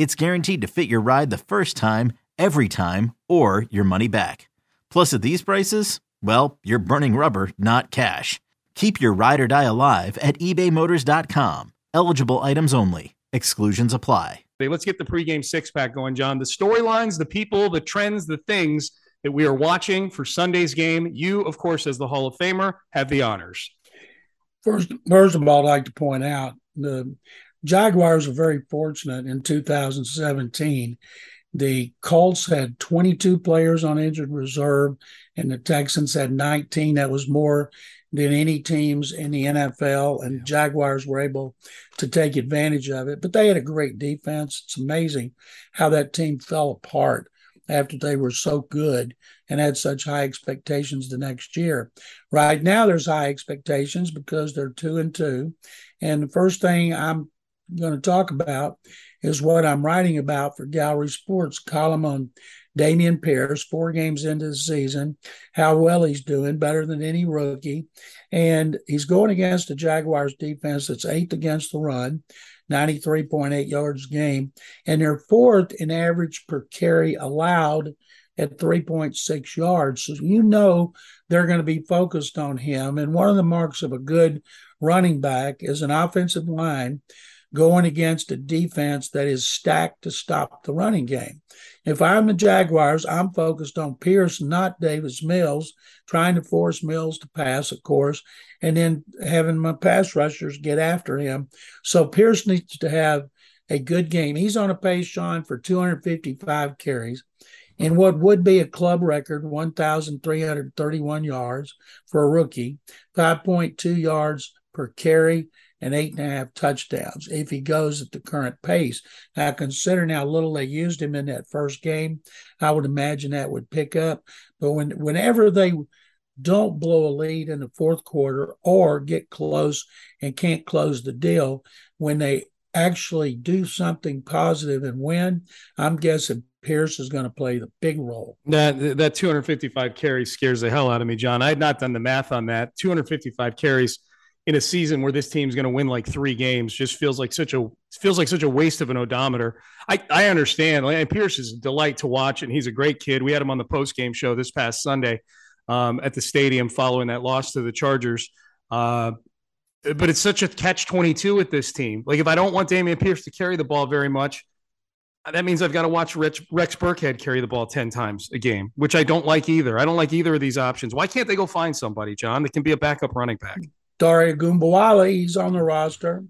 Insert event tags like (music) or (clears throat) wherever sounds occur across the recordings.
it's guaranteed to fit your ride the first time, every time, or your money back. Plus, at these prices, well, you're burning rubber, not cash. Keep your ride or die alive at ebaymotors.com. Eligible items only. Exclusions apply. Hey, Let's get the pregame six pack going, John. The storylines, the people, the trends, the things that we are watching for Sunday's game. You, of course, as the Hall of Famer, have the honors. First, first of all, I'd like to point out the Jaguars were very fortunate in 2017. The Colts had 22 players on injured reserve, and the Texans had 19. That was more than any teams in the NFL, and Jaguars were able to take advantage of it. But they had a great defense. It's amazing how that team fell apart after they were so good and had such high expectations the next year. Right now, there's high expectations because they're two and two. And the first thing I'm going to talk about is what I'm writing about for Gallery Sports column on Dameon Pierce, four games into the season, how well he's doing, better than any rookie. And he's going against the Jaguars defense that's eighth against the run, 93.8 yards a game. And they're fourth in average per carry allowed at 3.6 yards. So you know they're going to be focused on him. And one of the marks of a good running back is an offensive line going against a defense that is stacked to stop the running game. If I'm the Jaguars, I'm focused on Pierce, not Davis Mills, trying to force Mills to pass, of course, and then having my pass rushers get after him. So Pierce needs to have a good game. He's on a pace, Sean, for 255 carries in what would be a club record 1,331 yards for a rookie, 5.2 yards per carry, and eight and a half touchdowns if he goes at the current pace. Now, considering how little they used him in that first game, I would imagine that would pick up. But when whenever they don't blow a lead in the fourth quarter or get close and can't close the deal, when they actually do something positive and win, I'm guessing Pierce is going to play the big role. That that 255 carries scares the hell out of me, John. I had not done the math on that. 255 carries in a season where this team's going to win like three games just feels like such a feels like such a waste of an odometer. I I understand. And Pierce is a delight to watch, and he's a great kid. We had him on the post game show this past Sunday um, at the stadium following that loss to the Chargers. Uh, but it's such a catch twenty two with this team. Like if I don't want Dameon Pierce to carry the ball very much, that means I've got to watch Rich, Rex Burkhead carry the ball 10 times a game, which I don't like either. I don't like either of these options. Why can't they go find somebody, John, that can be a backup running back? Dare Ogunbowale, he's on the roster.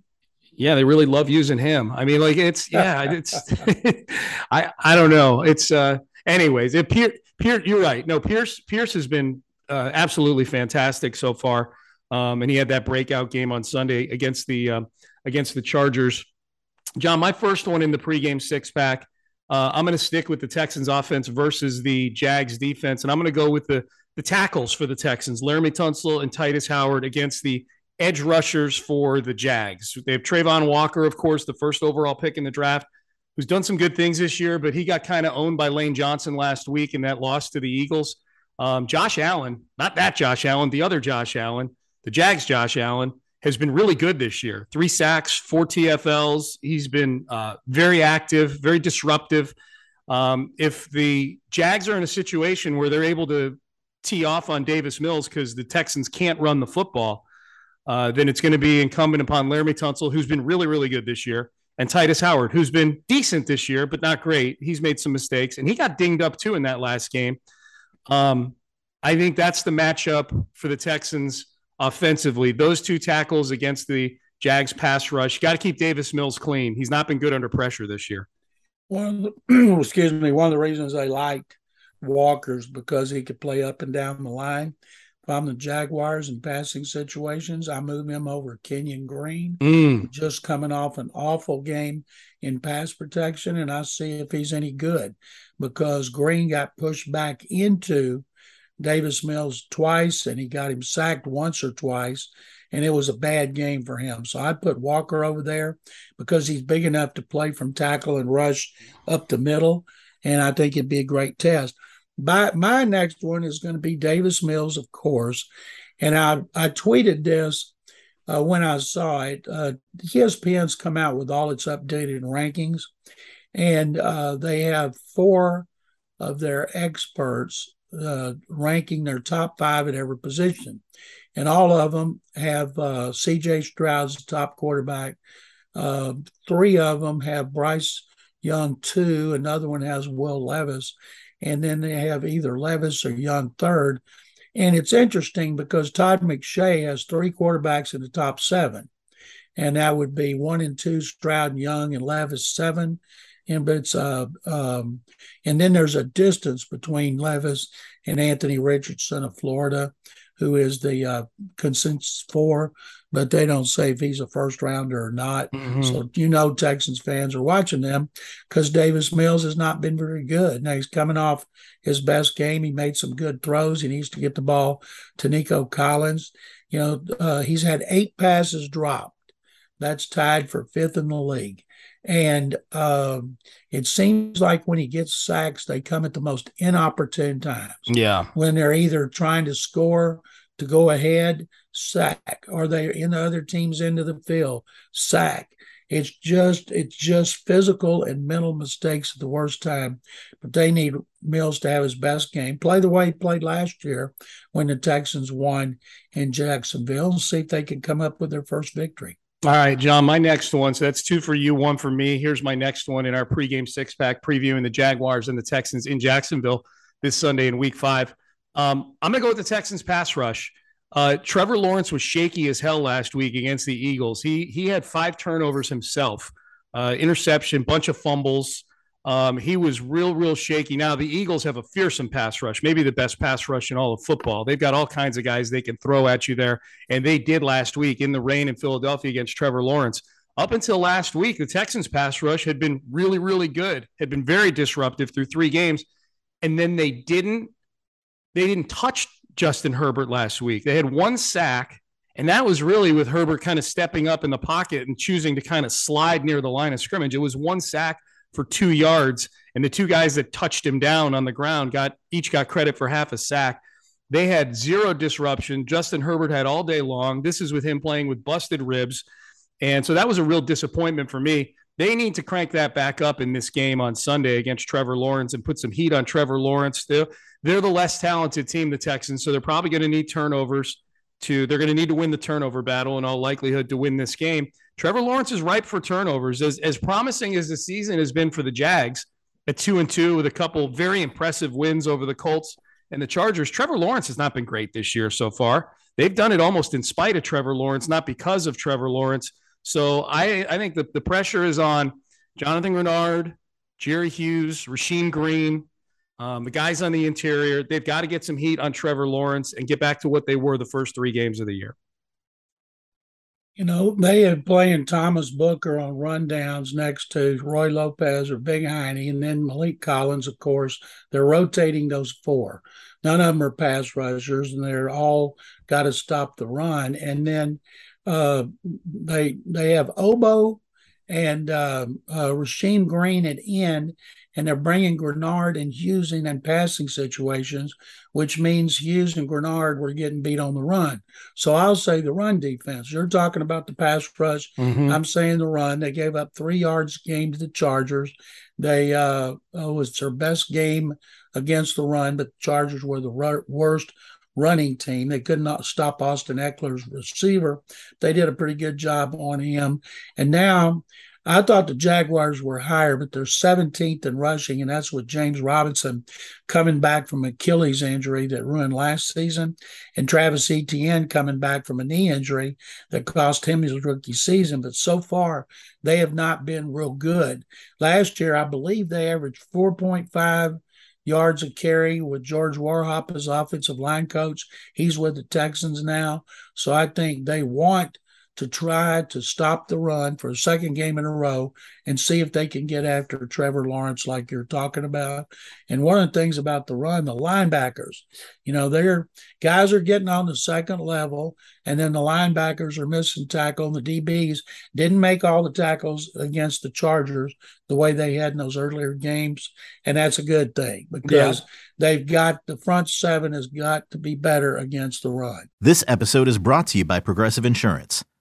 Yeah, they really love using him. I mean, like it's yeah, it's (laughs) I I don't know. It's uh anyways, it Pierce, Pierce you're right. No, Pierce Pierce has been uh, absolutely fantastic so far. Um, and he had that breakout game on Sunday against the uh, against the Chargers. John, my first one in the pregame six pack. Uh, I'm going to stick with the Texans offense versus the Jags defense, and I'm going to go with the the tackles for the Texans, Laremy Tunsil and Tytus Howard against the edge rushers for the Jags. They have Travon Walker, of course, the first overall pick in the draft, who's done some good things this year, but he got kind of owned by Lane Johnson last week in that loss to the Eagles. Um, Josh Allen, not that Josh Allen, the other Josh Allen, the Jags Josh Allen, has been really good this year. Three sacks, four TFLs. He's been uh, very active, very disruptive. Um, if the Jags are in a situation where they're able to tee off on Davis Mills because the Texans can't run the football, uh, then it's going to be incumbent upon Laremy Tunsil, who's been really, really good this year, and Tytus Howard, who's been decent this year, but not great. He's made some mistakes, and he got dinged up too in that last game. Um, I think that's the matchup for the Texans offensively. Those two tackles against the Jags pass rush. Got to keep Davis Mills clean. He's not been good under pressure this year. One, (clears throat) excuse me. One of the reasons they liked Walker's because he could play up and down the line. If I'm the Jaguars in passing situations, I move him over Kenyon Green, Mm. just coming off an awful game in pass protection, and I see if he's any good because Green got pushed back into Davis Mills twice, and he got him sacked once or twice, and it was a bad game for him. So I put Walker over there because he's big enough to play from tackle and rush up the middle, and I think it'd be a great test. My, my next one is going to be Davis Mills, of course, and I I tweeted this uh, when I saw it. Uh, ESPN's come out with all its updated rankings, and uh, they have four of their experts uh, ranking their top five at every position. And all of them have uh, CJ Stroud as the top quarterback. Uh, three of them have Bryce Young, two. Another one has Will Levis. And then they have either Levis or Young third. And it's interesting because Todd McShay has three quarterbacks in the top seven. And that would be one and two, Stroud and Young, and Levis seven and but it's uh um and then there's a distance between Levis and Anthony Richardson of Florida, who is the uh, consensus four, but they don't say if he's a first rounder or not. Mhm. So you know Texans fans are watching them because Davis Mills has not been very good. Now he's coming off his best game. He made some good throws. He needs to get the ball to Nico Collins. You know, uh, he's had eight passes dropped. That's tied for fifth in the league. And um, it seems like when he gets sacks, they come at the most inopportune times Yeah. when they're either trying to score to go ahead, sack, Are they're in the other team's end of the field, sack. It's just it's just physical and mental mistakes at the worst time. But they need Mills to have his best game. Play the way he played last year when the Texans won in Jacksonville and see if they can come up with their first victory. All right, John, my next one. So that's two for you, one for me. Here's my next one in our pregame six pack previewing the Jaguars and the Texans in Jacksonville this Sunday in week five. Um, I'm going to go with the Texans pass rush. Uh, Trevor Lawrence was shaky as hell last week against the Eagles. He he had five turnovers himself, uh, interception, bunch of fumbles. Um, he was real, real shaky. Now the Eagles have a fearsome pass rush, maybe the best pass rush in all of football. They've got all kinds of guys they can throw at you there, and they did last week in the rain in Philadelphia against Trevor Lawrence. Up until last week, the Texans pass rush had been really, really good, had been very disruptive through three games, and then they didn't they didn't touch Justin Herbert last week. They had one sack, and that was really with Herbert kind of stepping up in the pocket and choosing to kind of slide near the line of scrimmage. It was one sack for two yards, and the two guys that touched him down on the ground got each got credit for half a sack. They had zero disruption. Justin Herbert had all day long. This is with him playing with busted ribs. And so that was a real disappointment for me. They need to crank that back up in this game on Sunday against Trevor Lawrence and put some heat on Trevor Lawrence. They're, they're the less talented team, the Texans. So they're probably going to need turnovers to, they're going to need to win the turnover battle in all likelihood to win this game. Trevor Lawrence is ripe for turnovers. As, as promising as the season has been for the Jags at two and two with a couple very impressive wins over the Colts and the Chargers, Trevor Lawrence has not been great this year so far. They've done it almost in spite of Trevor Lawrence, not because of Trevor Lawrence. So I, I think that the pressure is on Jonathan Greenard, Jerry Hughes, Rasheem Green, um, the guys on the interior. They've got to get some heat on Trevor Lawrence and get back to what they were the first three games of the year. You know, they had playing Thomas Booker on rundowns next to Roy Lopez or Big Heine, and then Maliek Collins, of course. They're rotating those four. None of them are pass rushers, and they're all got to stop the run. And then uh, they they have Obo and uh, uh, Rasheem Green at end, and they're bringing Greenard and Hughes in and passing situations, which means Hughes and Greenard were getting beat on the run. So I'll say the run defense. You're talking about the pass rush. Mm-hmm. I'm saying the run. They gave up three yards game to the Chargers. They uh, it was their best game against the run, but the Chargers were the r- worst running team. They could not stop Austin Ekeler's receiver. They did a pretty good job on him. And now I thought the Jaguars were higher, but they're 17th in rushing, and that's with James Robinson coming back from Achilles injury that ruined last season, and Travis Etienne coming back from a knee injury that cost him his rookie season. But so far, they have not been real good. Last year, I believe they averaged 4.5 yards of carry with George Warhop as offensive line coach. He's with the Texans now. So I think they want – to try to stop the run for a second game in a row and see if they can get after Trevor Lawrence like you're talking about. And one of the things about the run, the linebackers, you know, their guys are getting on the second level, and then the linebackers are missing tackle. And the DBs didn't make all the tackles against the Chargers the way they had in those earlier games, and that's a good thing because yeah. they've got the front seven has got to be better against the run. This episode is brought to you by Progressive Insurance.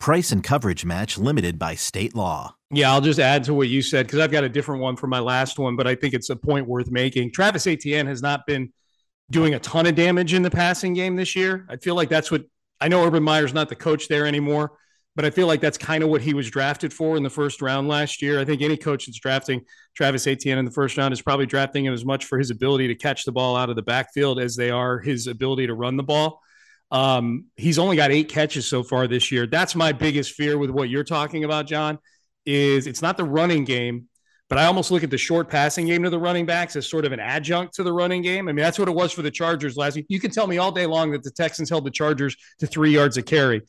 Price and coverage match limited by state law. Yeah, I'll just add to what you said because I've got a different one for my last one, but I think it's a point worth making. Travis Etienne has not been doing a ton of damage in the passing game this year. I feel like that's what I know Urban Meyer's not the coach there anymore but I feel like that's kind of what he was drafted for in the first round last year. I think any coach that's drafting Travis Etienne in the first round is probably drafting him as much for his ability to catch the ball out of the backfield as they are his ability to run the ball. Um, he's only got eight catches so far this year. That's my biggest fear with what you're talking about, John. Is it's not the running game, but I almost look at the short passing game to the running backs as sort of an adjunct to the running game. I mean, that's what it was for the Chargers last week. You can tell me all day long that the Texans held the Chargers to three yards a carry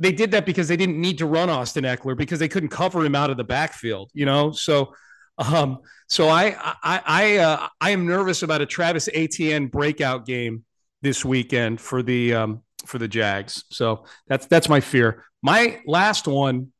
they did that because they didn't need to run Austin Ekeler because they couldn't cover him out of the backfield, you know? So, um, so I, I, I, uh, I am nervous about a Travis Etienne breakout game this weekend for the, um, for the Jags. So that's, that's my fear. My last one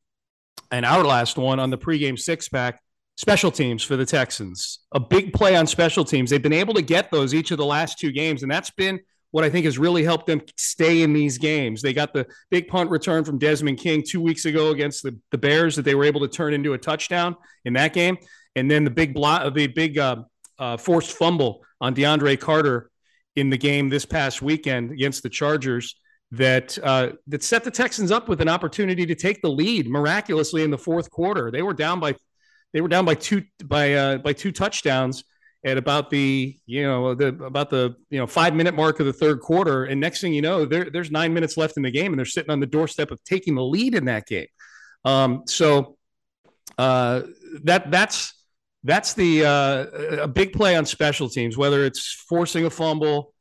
and our last one on the pregame six pack special teams for the Texans. A big play on special teams. They've been able to get those each of the last two games, and that's been what I think has really helped them stay in these games. They got the big punt return from Desmond King two weeks ago against the, the Bears that they were able to turn into a touchdown in that game. And then the big block, the big uh, uh, forced fumble on DeAndre Carter in the game this past weekend against the Chargers that uh, that set the Texans up with an opportunity to take the lead miraculously in the fourth quarter. They were down by they were down by two by uh, by two touchdowns at about the you know the about the you know five minute mark of the third quarter, and next thing you know, there, there's nine minutes left in the game, and they're sitting on the doorstep of taking the lead in that game. Um, so uh, that that's that's the uh, a big play on special teams, whether it's forcing a fumble,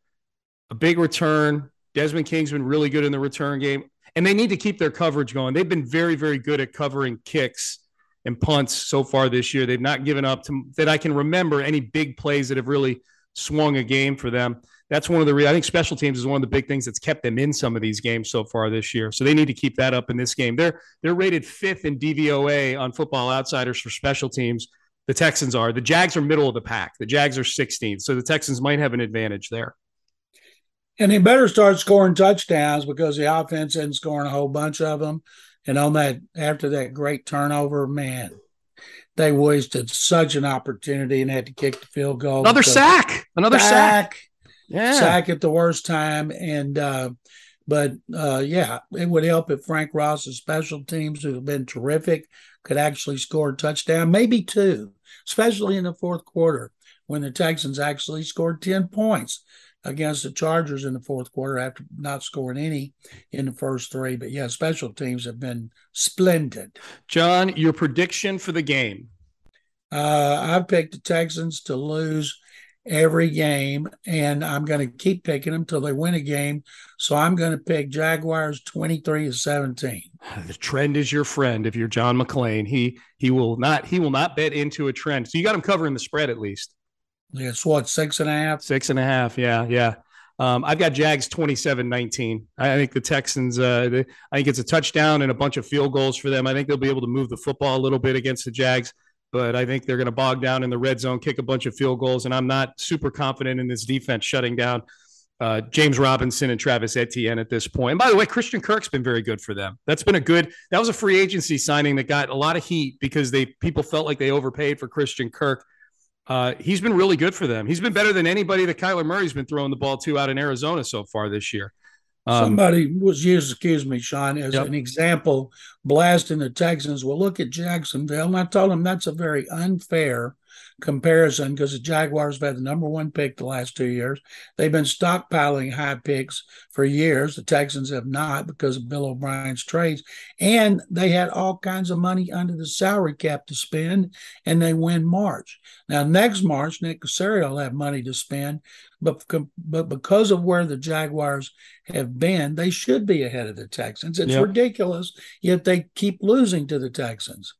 a big return. Desmond King's been really good in the return game, and they need to keep their coverage going. They've been very very good at covering kicks and punts so far this year. They've not given up to that I can remember any big plays that have really swung a game for them. That's one of the. I think special teams is one of the big things that's kept them in some of these games so far this year. So they need to keep that up in this game. They're they're rated fifth in DVOA on Football Outsiders for special teams. The Texans are. The Jags are middle of the pack. The Jags are 16th. So the Texans might have an advantage there. And they better start scoring touchdowns because the offense isn't scoring a whole bunch of them. And on that, after that great turnover, man, they wasted such an opportunity and had to kick the field goal. Another sack, another sack, sack. Yeah. sack at the worst time. And uh, but uh, yeah, it would help if Frank Ross's special teams, who have been terrific, could actually score a touchdown, maybe two, especially in the fourth quarter when the Texans actually scored ten points against the Chargers in the fourth quarter after not scoring any in the first three. But yeah, special teams have been splendid. John, your prediction for the game? Uh, I picked the Texans to lose every game, and I'm going to keep picking them till they win a game. So I'm going to pick Jaguars 23 to 17. The trend is your friend. If you're John McClain, he he will not he will not bet into a trend. So you got him covering the spread at least. It's what, six and a half? Six and a half. Yeah. Yeah. Um, I've got Jags 27 19. I think the Texans, uh, they, I think it's a touchdown and a bunch of field goals for them. I think they'll be able to move the football a little bit against the Jags. But I think they're going to bog down in the red zone, kick a bunch of field goals, and I'm not super confident in this defense shutting down uh, James Robinson and Travis Etienne at this point. And by the way, Christian Kirk's been very good for them. That's been a good. That was a free agency signing that got a lot of heat because they people felt like they overpaid for Christian Kirk. Uh, he's been really good for them. He's been better than anybody that Kyler Murray's been throwing the ball to out in Arizona so far this year. Um, Somebody was used, excuse me, Sean, as yep. an example, blasting the Texans. Well, look at Jacksonville. And I told him that's a very unfair comparison because the Jaguars have had the number one pick the last two years. They've been stockpiling high picks for years. The Texans have not because of Bill O'Brien's trades. And they had all kinds of money under the salary cap to spend, and they win March. Now, next March, Nick Caserio will have money to spend, but, but because of where the Jaguars have been, they should be ahead of the Texans. It's yep. ridiculous, yet they keep losing to the Texans.